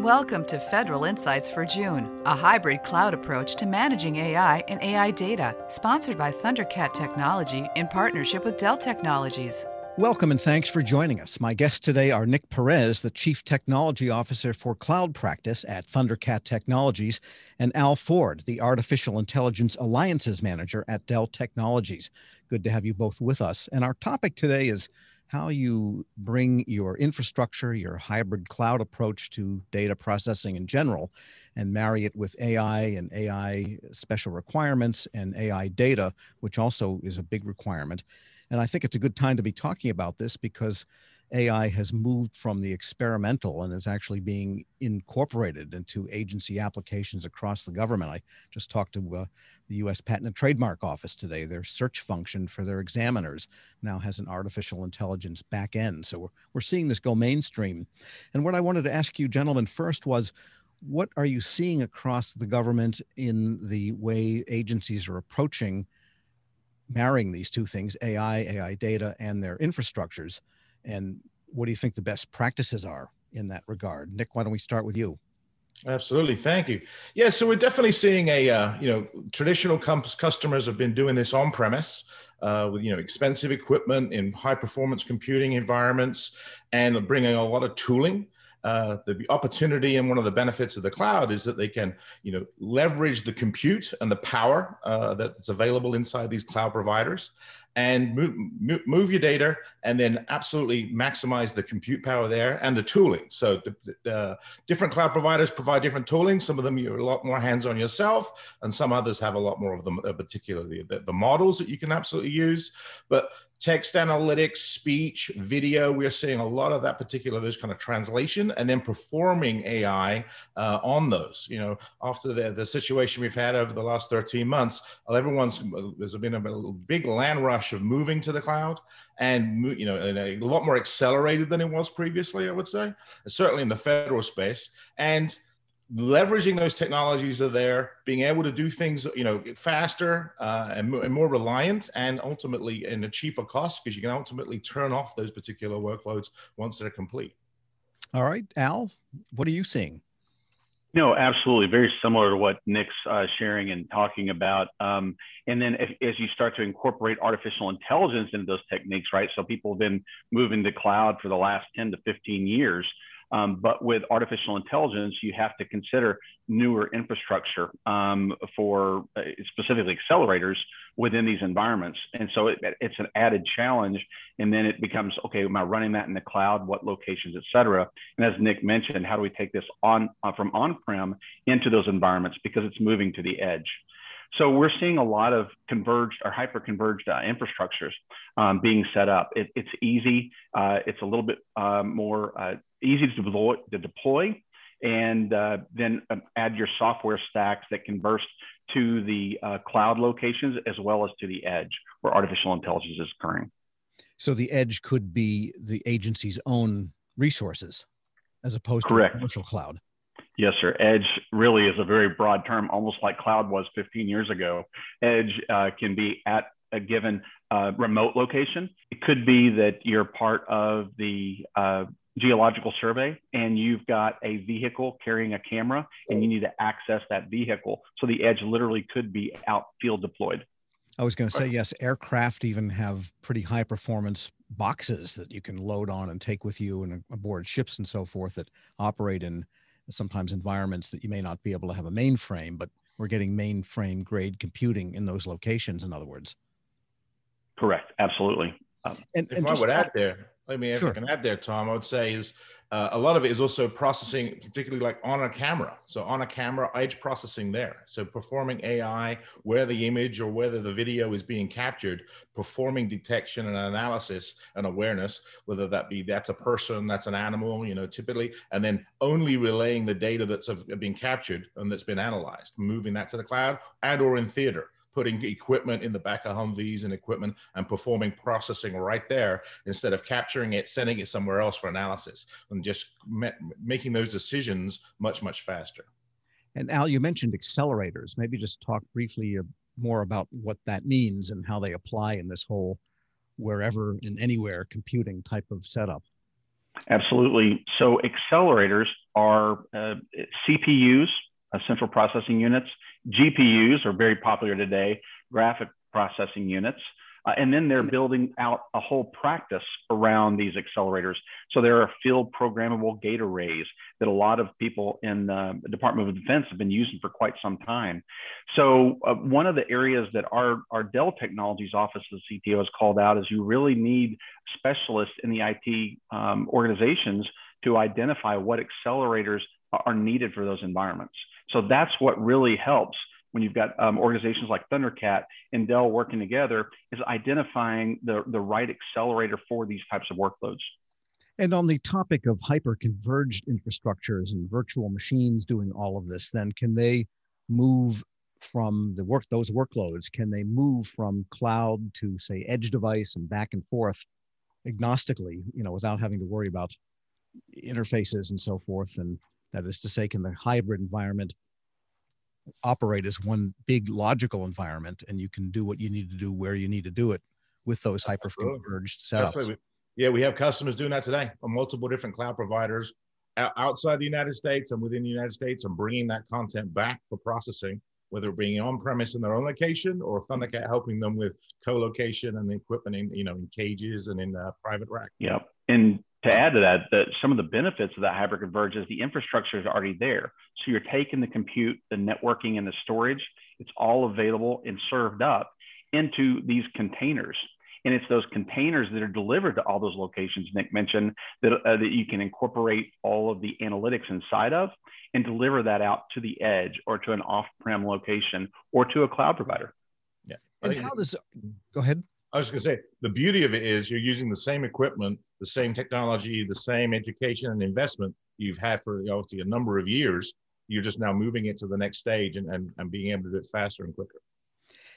Welcome to Federal Insights for June, a hybrid cloud approach to managing AI and AI data, sponsored by Thundercat Technology in partnership with Dell Technologies. Welcome and thanks for joining us. My guests today are Nick Perez, the Chief Technology Officer for Cloud Practice at Thundercat Technologies, and Al Ford, the Artificial Intelligence Alliances Manager at Dell Technologies. Good to have you both with us. And our topic today is how you bring your infrastructure, your hybrid cloud approach to data processing in general, and marry it with AI and AI special requirements and AI data, which also is a big requirement. And I think it's a good time to be talking about this because AI has moved from the experimental and is actually being incorporated into agency applications across the government. I just talked to uh, the US Patent and Trademark Office today. Their search function for their examiners now has an artificial intelligence back end. So we're, we're seeing this go mainstream. And what I wanted to ask you, gentlemen, first was what are you seeing across the government in the way agencies are approaching marrying these two things AI, AI data, and their infrastructures. And what do you think the best practices are in that regard? Nick, why don't we start with you? Absolutely, thank you. Yeah, so we're definitely seeing a uh, you know traditional customers have been doing this on premise uh, with you know expensive equipment in high performance computing environments and bringing a lot of tooling uh, the opportunity and one of the benefits of the cloud is that they can, you know, leverage the compute and the power uh, that's available inside these cloud providers, and move, move, your data and then absolutely maximize the compute power there and the tooling. So the, the, different cloud providers provide different tooling. Some of them you're a lot more hands-on yourself, and some others have a lot more of them, uh, particularly the, the models that you can absolutely use. But text analytics, speech, video. We're seeing a lot of that particular those kind of translation, and then performing AI uh, on those. You know, after the the situation we've had over the last 13 months, everyone's there's been a big land rush of moving to the cloud, and you know, a lot more accelerated than it was previously. I would say, certainly in the federal space, and leveraging those technologies are there, being able to do things, you know, faster uh, and, and, more reliant, and ultimately in a cheaper cost because you can ultimately turn off those particular workloads once they're complete. All right, Al, what are you seeing? No, absolutely. Very similar to what Nick's uh, sharing and talking about. Um, and then if, as you start to incorporate artificial intelligence into those techniques, right? So people have been moving to cloud for the last 10 to 15 years. Um, but with artificial intelligence, you have to consider newer infrastructure um, for uh, specifically accelerators within these environments. And so it, it's an added challenge. And then it becomes, okay, am I running that in the cloud? What locations, et cetera? And as Nick mentioned, how do we take this on uh, from on-prem into those environments because it's moving to the edge. So we're seeing a lot of converged or hyper-converged uh, infrastructures um, being set up. It, it's easy. Uh, it's a little bit uh, more uh, easy to deploy, to deploy and uh, then um, add your software stacks that can burst to the uh, cloud locations as well as to the edge where artificial intelligence is occurring. So the edge could be the agency's own resources as opposed Correct. to commercial cloud. Yes, sir. Edge really is a very broad term, almost like cloud was 15 years ago. Edge uh, can be at a given uh, remote location. It could be that you're part of the uh, geological survey and you've got a vehicle carrying a camera and you need to access that vehicle. So the edge literally could be out field deployed. I was going to say, yes, aircraft even have pretty high performance boxes that you can load on and take with you and aboard ships and so forth that operate in sometimes environments that you may not be able to have a mainframe, but we're getting mainframe grade computing in those locations, in other words. Correct. Absolutely. Um, and, if and I would add there, let me, if sure. I can add there, Tom, I would say is uh, a lot of it is also processing, particularly like on a camera. So on a camera, edge processing there. So performing AI, where the image or whether the video is being captured, performing detection and analysis and awareness, whether that be that's a person, that's an animal, you know, typically, and then only relaying the data that's been captured and that's been analyzed, moving that to the cloud and or in theater putting equipment in the back of Humvees and equipment and performing processing right there instead of capturing it, sending it somewhere else for analysis, and just making those decisions much, much faster. And Al, you mentioned accelerators. Maybe just talk briefly uh, more about what that means and how they apply in this whole wherever and anywhere computing type of setup. Absolutely. So accelerators are uh, CPUs, uh, central processing units. GPUs are very popular today, graphic processing units. Uh, and then they're building out a whole practice around these accelerators. So there are field programmable gate arrays that a lot of people in the Department of Defense have been using for quite some time. So uh, one of the areas that our, our Dell Technologies Office of CTO has called out is you really need specialists in the IT um, organizations to identify what accelerators are needed for those environments. So that's what really helps when you've got um, organizations like Thundercat and Dell working together is identifying the, the right accelerator for these types of workloads. And on the topic of hyper-converged infrastructures and virtual machines doing all of this, then can they move from the work those workloads? Can they move from cloud to say edge device and back and forth agnostically, you know, without having to worry about interfaces and so forth? And that is to say, can the hybrid environment operate as one big logical environment and you can do what you need to do where you need to do it with those hyper converged setups. Yeah, we have customers doing that today on multiple different cloud providers outside the United States and within the United States and bringing that content back for processing, whether it being on premise in their own location or Thundercat helping them with co-location and equipment in, you know, in cages and in uh, private rack. Yep. And to add to that, that some of the benefits of that hybrid convergence, is the infrastructure is already there. So you're taking the compute, the networking, and the storage. It's all available and served up into these containers. And it's those containers that are delivered to all those locations Nick mentioned that, uh, that you can incorporate all of the analytics inside of and deliver that out to the edge or to an off-prem location or to a cloud provider. Yeah. And how does, go ahead. I was going to say the beauty of it is you're using the same equipment, the same technology, the same education and investment you've had for obviously a number of years. You're just now moving it to the next stage and, and, and being able to do it faster and quicker.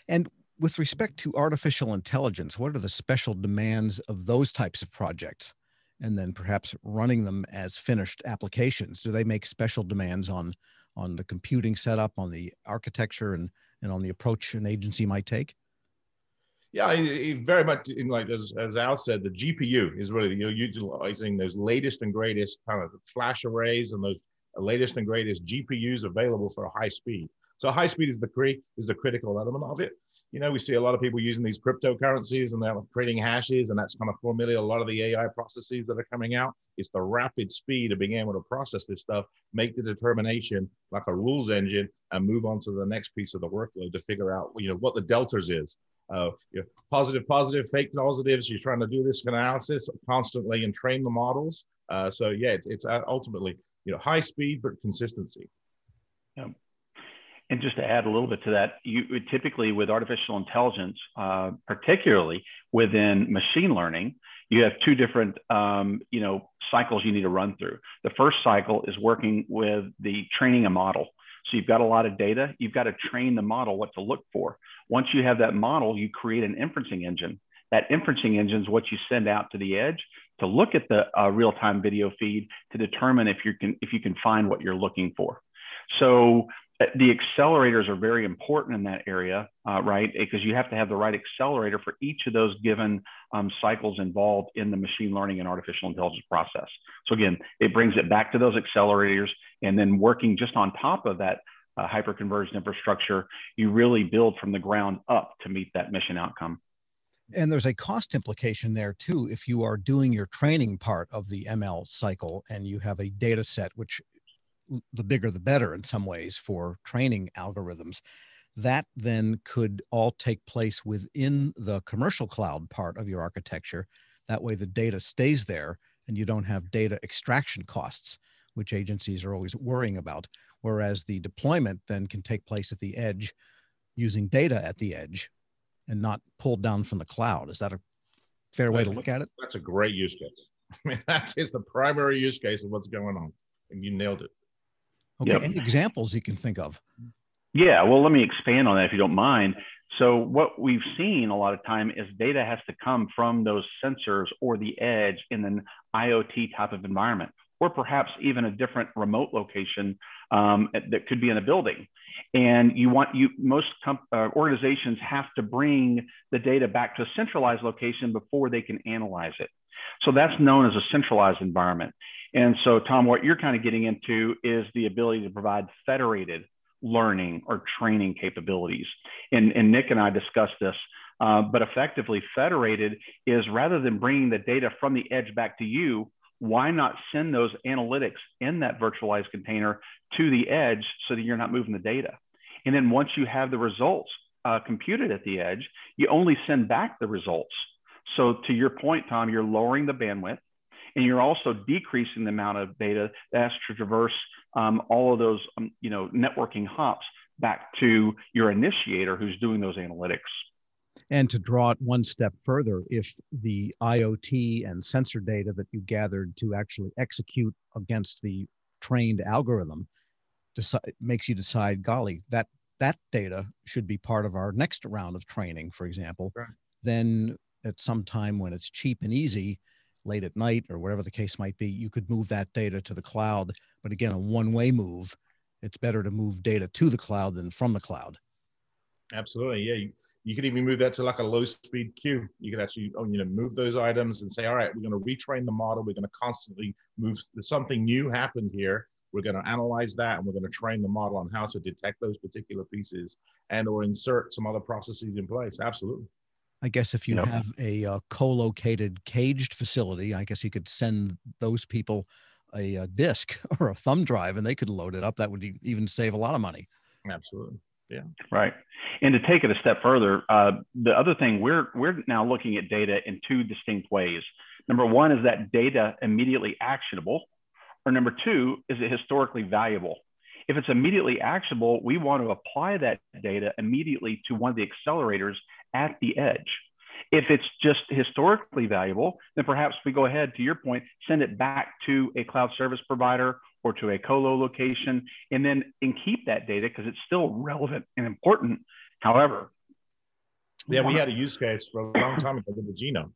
And with respect to artificial intelligence, what are the special demands of those types of projects? And then perhaps running them as finished applications. Do they make special demands on on the computing setup, on the architecture, and and on the approach an agency might take? Yeah, very much in like as, as Al said, the GPU is really you're utilizing those latest and greatest kind of flash arrays and those latest and greatest GPUs available for high speed. So high speed is the cre- is the critical element of it. You know, we see a lot of people using these cryptocurrencies and they're creating hashes, and that's kind of formulating a lot of the AI processes that are coming out. It's the rapid speed of being able to process this stuff, make the determination like a rules engine, and move on to the next piece of the workload to figure out, you know, what the deltas is uh, positive, positive, fake positives. You're trying to do this analysis constantly and train the models. Uh, so yeah, it's, it's ultimately you know high speed but consistency. Yeah. And just to add a little bit to that, you typically with artificial intelligence, uh, particularly within machine learning, you have two different um, you know cycles you need to run through. The first cycle is working with the training a model. So you've got a lot of data. You've got to train the model what to look for. Once you have that model, you create an inferencing engine. That inferencing engine is what you send out to the edge to look at the uh, real-time video feed to determine if you can if you can find what you're looking for. So the accelerators are very important in that area, uh, right? Because you have to have the right accelerator for each of those given um, cycles involved in the machine learning and artificial intelligence process. So again, it brings it back to those accelerators, and then working just on top of that uh, hyperconverged infrastructure, you really build from the ground up to meet that mission outcome. And there's a cost implication there too. If you are doing your training part of the ML cycle and you have a data set which the bigger the better in some ways for training algorithms. That then could all take place within the commercial cloud part of your architecture. That way the data stays there and you don't have data extraction costs which agencies are always worrying about. Whereas the deployment then can take place at the edge using data at the edge and not pulled down from the cloud. Is that a fair way to look at it? that's a great use case. I mean that is the primary use case of what's going on and you nailed it Okay. Yep. Any examples you can think of? Yeah. Well, let me expand on that if you don't mind. So what we've seen a lot of time is data has to come from those sensors or the edge in an IoT type of environment, or perhaps even a different remote location um, that could be in a building. And you want you most comp- uh, organizations have to bring the data back to a centralized location before they can analyze it. So that's known as a centralized environment. And so, Tom, what you're kind of getting into is the ability to provide federated learning or training capabilities. And, and Nick and I discussed this, uh, but effectively, federated is rather than bringing the data from the edge back to you, why not send those analytics in that virtualized container to the edge so that you're not moving the data? And then once you have the results uh, computed at the edge, you only send back the results. So to your point, Tom, you're lowering the bandwidth and you're also decreasing the amount of data that has to traverse um, all of those, um, you know, networking hops back to your initiator who's doing those analytics. And to draw it one step further, if the IoT and sensor data that you gathered to actually execute against the trained algorithm decide, makes you decide, golly, that that data should be part of our next round of training, for example, right. then at some time when it's cheap and easy, late at night or whatever the case might be, you could move that data to the cloud. But again, a one way move. It's better to move data to the cloud than from the cloud. Absolutely. Yeah. You, you could even move that to like a low speed queue. You could actually, oh, you know, move those items and say, all right, we're going to retrain the model. We're going to constantly move. Something new happened here. We're going to analyze that and we're going to train the model on how to detect those particular pieces and or insert some other processes in place. Absolutely. I guess if you yep. have a uh, co-located caged facility, I guess you could send those people a, a, disk or a thumb drive, and they could load it up. That would even save a lot of money. Absolutely. Yeah. Right. And to take it a step further, uh, the other thing we're we're now looking at data in two distinct ways. Number one is that data immediately actionable, or number two is it historically valuable. If it's immediately actionable, we want to apply that data immediately to one of the accelerators at the edge. If it's just historically valuable, then perhaps we go ahead, to your point, send it back to a cloud service provider or to a colo location, and then and keep that data because it's still relevant and important. However, yeah, we had a use case for a long time ago with the genome.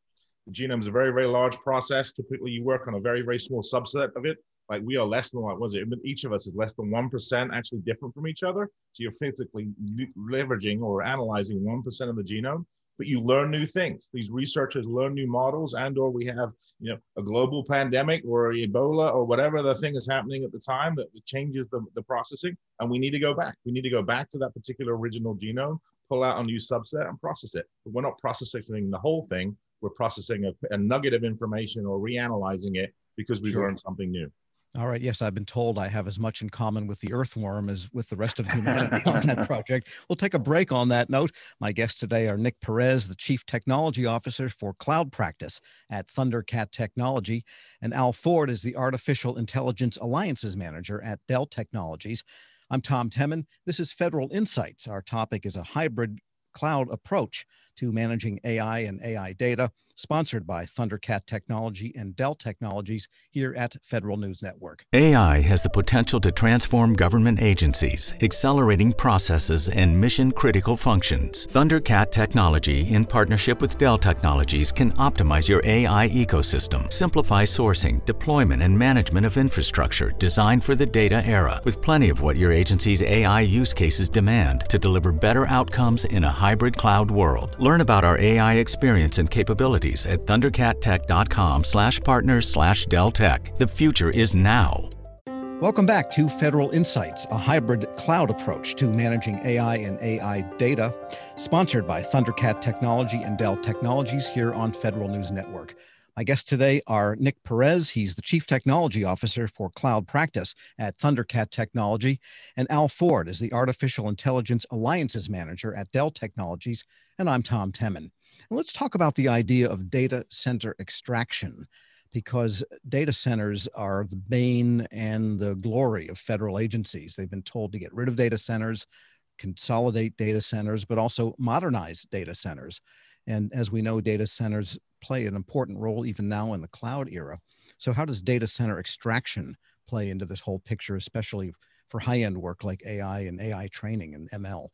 The genome is a very, very large process. Typically, you work on a very, very small subset of it. Like we are less than what was it? Each of us is less than one percent actually different from each other. So you're physically leveraging or analyzing one percent of the genome but you learn new things. These researchers learn new models, and or we have you know a global pandemic or Ebola or whatever the thing is happening at the time that changes the, the processing, and we need to go back. We need to go back to that particular original genome, pull out a new subset, and process it. But we're not processing the whole thing. We're processing a, a nugget of information or reanalyzing it because we've sure. learned something new. All right. Yes, I've been told I have as much in common with the earthworm as with the rest of humanity on that project. We'll take a break on that note. My guests today are Nick Perez, the Chief Technology Officer for Cloud Practice at Thundercat Technology, and Al Ford is the Artificial Intelligence Alliances Manager at Dell Technologies. I'm Tom Temin. This is Federal Insights. Our topic is a hybrid cloud approach to managing AI and AI data sponsored by Thundercat Technology and Dell Technologies here at Federal News Network. AI has the potential to transform government agencies, accelerating processes and mission critical functions. Thundercat Technology, in partnership with Dell Technologies, can optimize your AI ecosystem, simplify sourcing, deployment, and management of infrastructure designed for the data era, with plenty of what your agency's AI use cases demand to deliver better outcomes in a hybrid cloud world. Learn about our AI experience and capabilities at thundercattech.com slash partners slash Dell Tech. The future is now. Welcome back to Federal Insights, a hybrid cloud approach to managing AI and AI data, sponsored by Thundercat Technology and Dell Technologies here on Federal News Network. My guests today are Nick Perez. He's the Chief Technology Officer for Cloud Practice at Thundercat Technology, and Al Ford is the Artificial Intelligence Alliances Manager at Dell Technologies. And I'm Tom Temin. Let's talk about the idea of data center extraction because data centers are the bane and the glory of federal agencies. They've been told to get rid of data centers, consolidate data centers, but also modernize data centers. And as we know, data centers play an important role even now in the cloud era. So, how does data center extraction play into this whole picture, especially for high end work like AI and AI training and ML?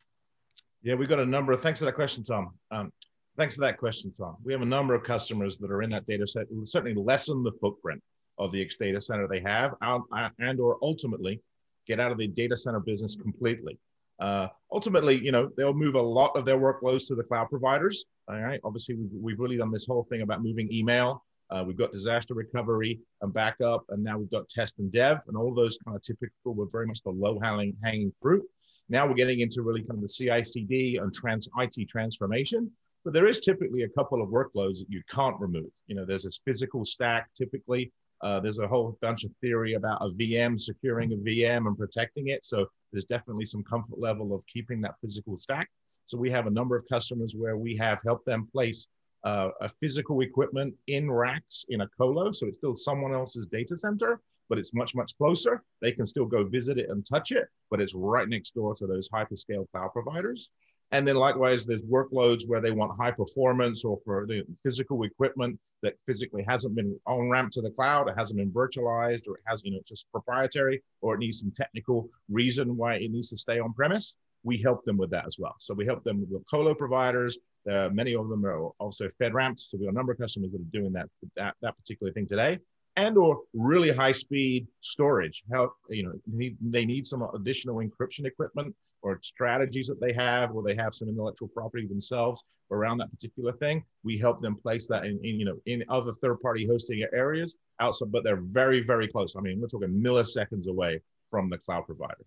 Yeah, we've got a number of thanks for that question, Tom. Um, Thanks for that question, Tom. We have a number of customers that are in that data set certainly lessen the footprint of the X data center they have and or ultimately get out of the data center business completely. Uh, ultimately, you know, they'll move a lot of their workloads to the cloud providers. All right. Obviously, we've, we've really done this whole thing about moving email Uh, we've got disaster recovery and backup, and now we've got test and dev, and all those kind of typical were very much the low hanging fruit. Now we're getting into really kind of the CI/CD and trans IT transformation. But there is typically a couple of workloads that you can't remove. You know, there's this physical stack typically. Uh, there's a whole bunch of theory about a VM securing a VM and protecting it. So there's definitely some comfort level of keeping that physical stack. So we have a number of customers where we have helped them place uh, a physical equipment in racks in a colo. So it's still someone else's data center, but it's much, much closer. They can still go visit it and touch it, but it's right next door to those hyperscale cloud providers. And then likewise, there's workloads where they want high performance or for the physical equipment that physically hasn't been on ramp to the cloud, it hasn't been virtualized, or it has, you know, it's just proprietary, or it needs some technical reason why it needs to stay on premise. We help them with that as well. So we help them with colo providers. Uh, many of them are also FedRAMP. So we have a number of customers that are doing that, that, that particular thing today and or really high speed storage how you know need, they need some additional encryption equipment or strategies that they have or they have some intellectual property themselves around that particular thing we help them place that in, in you know in other third party hosting areas outside but they're very very close i mean we're talking milliseconds away from the cloud provider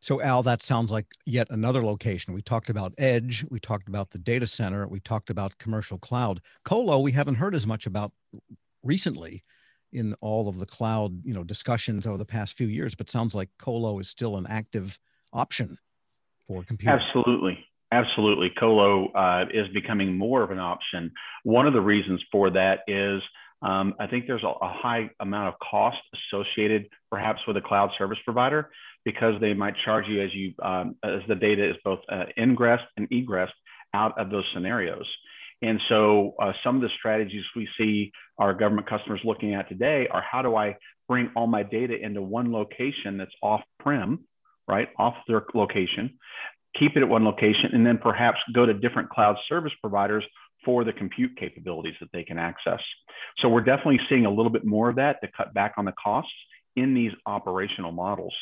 so, Al, that sounds like yet another location. We talked about edge, we talked about the data center, we talked about commercial cloud. Colo, we haven't heard as much about recently in all of the cloud you know discussions over the past few years but sounds like colo is still an active option for computing. Absolutely. Absolutely. Colo uh, is becoming more of an option. One of the reasons for that is um, i think there's a, a, high amount of cost associated perhaps with a cloud service provider because they might charge you as you um, as the data is both uh, ingressed and egressed out of those scenarios and so uh, some of the strategies we see our government customers looking at today are how do I bring all my data into one location that's off prem, right, off their location, keep it at one location, and then perhaps go to different cloud service providers for the compute capabilities that they can access. So we're definitely seeing a little bit more of that to cut back on the costs in these operational models.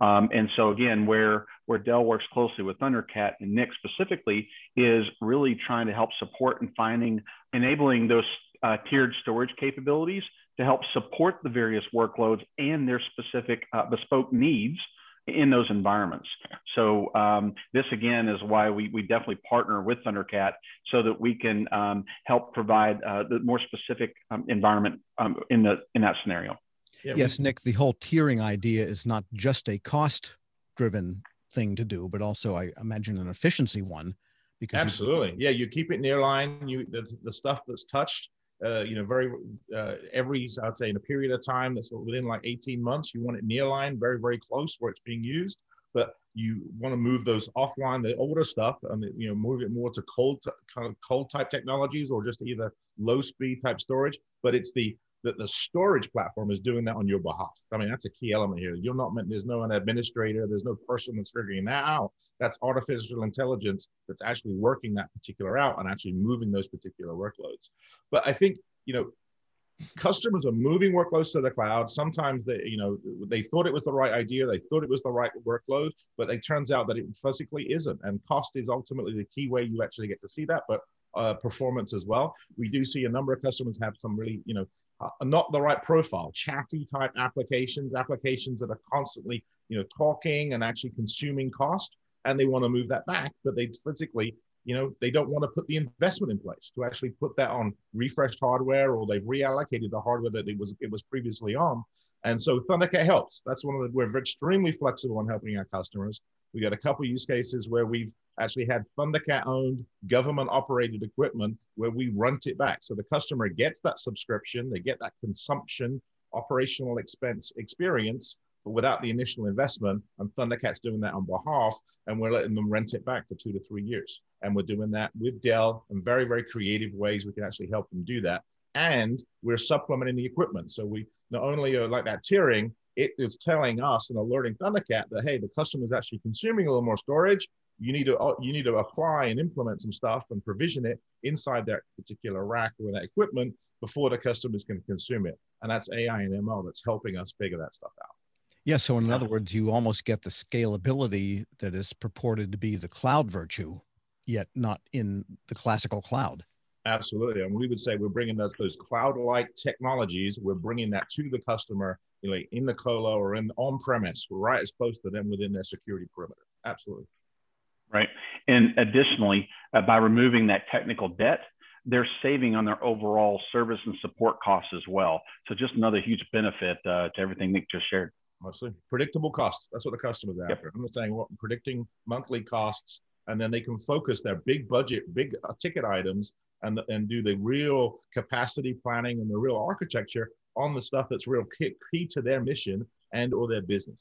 Um, and so again, where where Dell works closely with Thundercat and Nick specifically is really trying to help support and finding enabling those uh, tiered storage capabilities to help support the various workloads and their specific uh, bespoke needs in those environments. So um, this again is why we, we definitely partner with Thundercat so that we can um, help provide uh, the more specific um, environment um, in the in that scenario. Yeah, yes, we, Nick, the whole tiering idea is not just a cost driven thing to do, but also I imagine an efficiency one. Because absolutely, yeah, you keep it near line. You the, the stuff that's touched, uh, you know, very uh, every I'd say in a period of time that's within like 18 months, you want it near line, very very close where it's being used. But you want to move those offline, the older stuff, and you know, move it more to cold kind of cold type technologies or just either low speed type storage. But it's the that the storage platform is doing that on your behalf. I mean, that's a key element here. You're not there's no an administrator, there's no person that's figuring that out. That's artificial intelligence that's actually working that particular out and actually moving those particular workloads. But I think, you know, customers are moving workloads to the cloud. Sometimes they, you know, they thought it was the right idea, they thought it was the right workload, but it turns out that it physically isn't. And cost is ultimately the key way you actually get to see that. But uh, performance as well. We do see a number of customers have some really, you know, uh, not the right profile, chatty type applications, applications that are constantly, you know, talking and actually consuming cost, and they want to move that back, but they physically, you know, they don't want to put the investment in place to actually put that on refreshed hardware, or they've reallocated the hardware that it was it was previously on. And so Thundercat helps. That's one of the we're extremely flexible in helping our customers. We got a couple use cases where we've actually had Thundercat owned government operated equipment where we rent it back. So the customer gets that subscription, they get that consumption, operational expense experience, but without the initial investment. And Thundercat's doing that on behalf, and we're letting them rent it back for two to three years. And we're doing that with Dell in very, very creative ways. We can actually help them do that. And we're supplementing the equipment. So we not only are like that tiering, it is telling us and alerting Thundercat that hey, the customer is actually consuming a little more storage. You need to uh, you need to apply and implement some stuff and provision it inside that particular rack or that equipment before the customers can consume it. And that's AI and ML that's helping us figure that stuff out. Yeah. So in other words, you almost get the scalability that is purported to be the cloud virtue, yet not in the classical cloud. Absolutely, and we would say we're bringing those those cloud-like technologies. We're bringing that to the customer, you know, in the colo or in on-premise, right as close to them within their security perimeter. Absolutely. Right, and additionally, uh, by removing that technical debt, they're saving on their overall service and support costs as well. So just another huge benefit uh, to everything Nick just shared. Mostly predictable costs. That's what the customer's after. Yep. I'm saying what predicting monthly costs, and then they can focus their big budget, big uh, ticket items and, and do the real capacity planning and the real architecture on the stuff that's real key, key to their mission and or their business.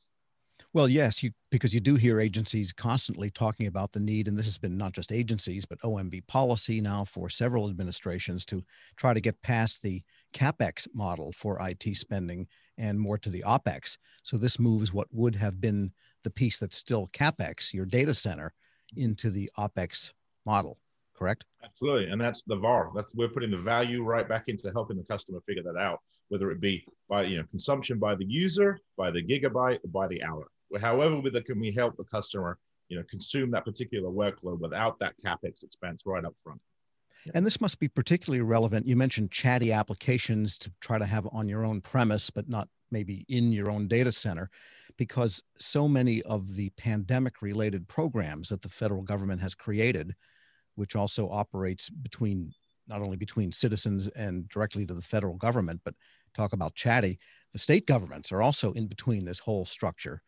Well, yes, you because you do hear agencies constantly talking about the need, and this has been not just agencies, but OMB policy now for several administrations to try to get past the capex model for IT spending and more to the opex. So this moves what would have been the piece that's still capex, your data center, into the opex model correct? Absolutely, and that's the VAR. That's we're putting the value right back into helping the customer figure that out, whether it be by you know consumption by the user, by the gigabyte, or by the hour. However, with it can we help the customer you know consume that particular workload without that capex expense right up front. And this must be particularly relevant. You mentioned chatty applications to try to have on your own premise, but not maybe in your own data center, because so many of the pandemic related programs that the federal government has created which also operates between not only between citizens and directly to the federal government, but talk about chatty. The state governments are also in between this whole structure.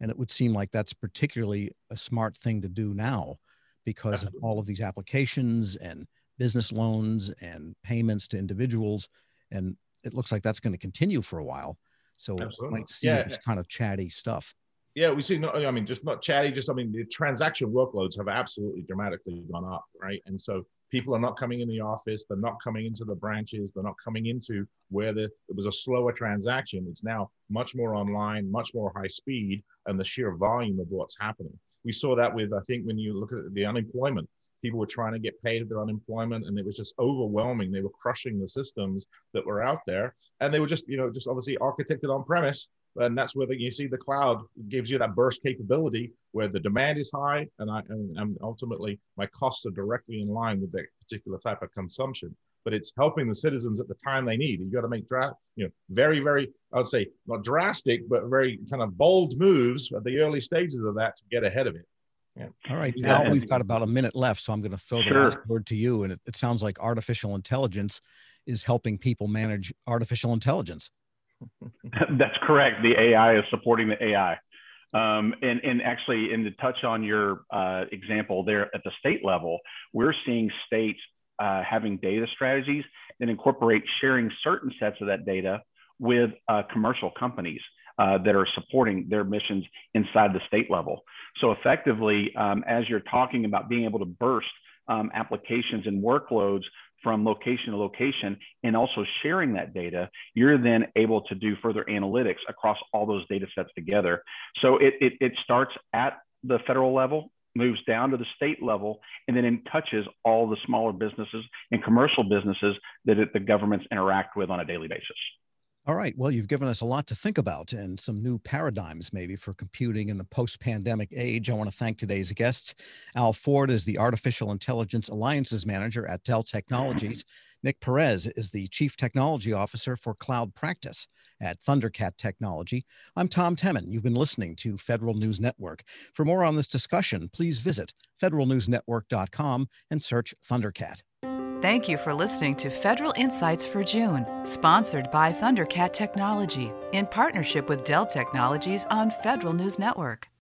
And it would seem like that's particularly a smart thing to do now because of all of these applications and business loans and payments to individuals. And it looks like that's going to continue for a while. So Absolutely. might see yeah. this kind of chatty stuff yeah, we see. Not, I mean, just not chatty. Just I mean, the transaction workloads have absolutely dramatically gone up, right? And so people are not coming in the office. They're not coming into the branches. They're not coming into where the, it was a slower transaction. It's now much more online, much more high speed, and the sheer volume of what's happening. We saw that with I think when you look at the unemployment, people were trying to get paid their unemployment, and it was just overwhelming. They were crushing the systems that were out there, and they were just you know just obviously architected on premise and that's where the, you see the cloud gives you that burst capability where the demand is high and I and, and ultimately my costs are directly in line with that particular type of consumption. But it's helping the citizens at the time they need. You got to make dra- you know very very I'd say not drastic but very kind of bold moves at the early stages of that to get ahead of it. Yeah. All right, Al, we've got about a minute left, so I'm going to throw the last word to you. And it, it sounds like artificial intelligence is helping people manage artificial intelligence. That's correct. The AI is supporting the AI. Um, and, and actually, in to touch on your uh, example there at the state level, we're seeing states uh, having data strategies that incorporate sharing certain sets of that data with uh, commercial companies uh, that are supporting their missions inside the state level. So, effectively, um, as you're talking about being able to burst um, applications and workloads from location to location and also sharing that data, you're then able to do further analytics across all those data sets together. So it, it, it starts at the federal level, moves down to the state level, and then it touches all the smaller businesses and commercial businesses that it, the governments interact with on a daily basis. All right. Well, you've given us a lot to think about and some new paradigms maybe for computing in the post pandemic age. I want to thank today's guests. Al Ford is the Artificial Intelligence Alliances Manager at Dell Technologies. Nick Perez is the Chief Technology Officer for Cloud Practice at Thundercat Technology. I'm Tom Temin. You've been listening to Federal News Network. For more on this discussion, please visit federalnewsnetwork.com and search Thundercat. Thank you for listening to Federal Insights for June, sponsored by Thundercat Technology in partnership with Dell Technologies on Federal News Network.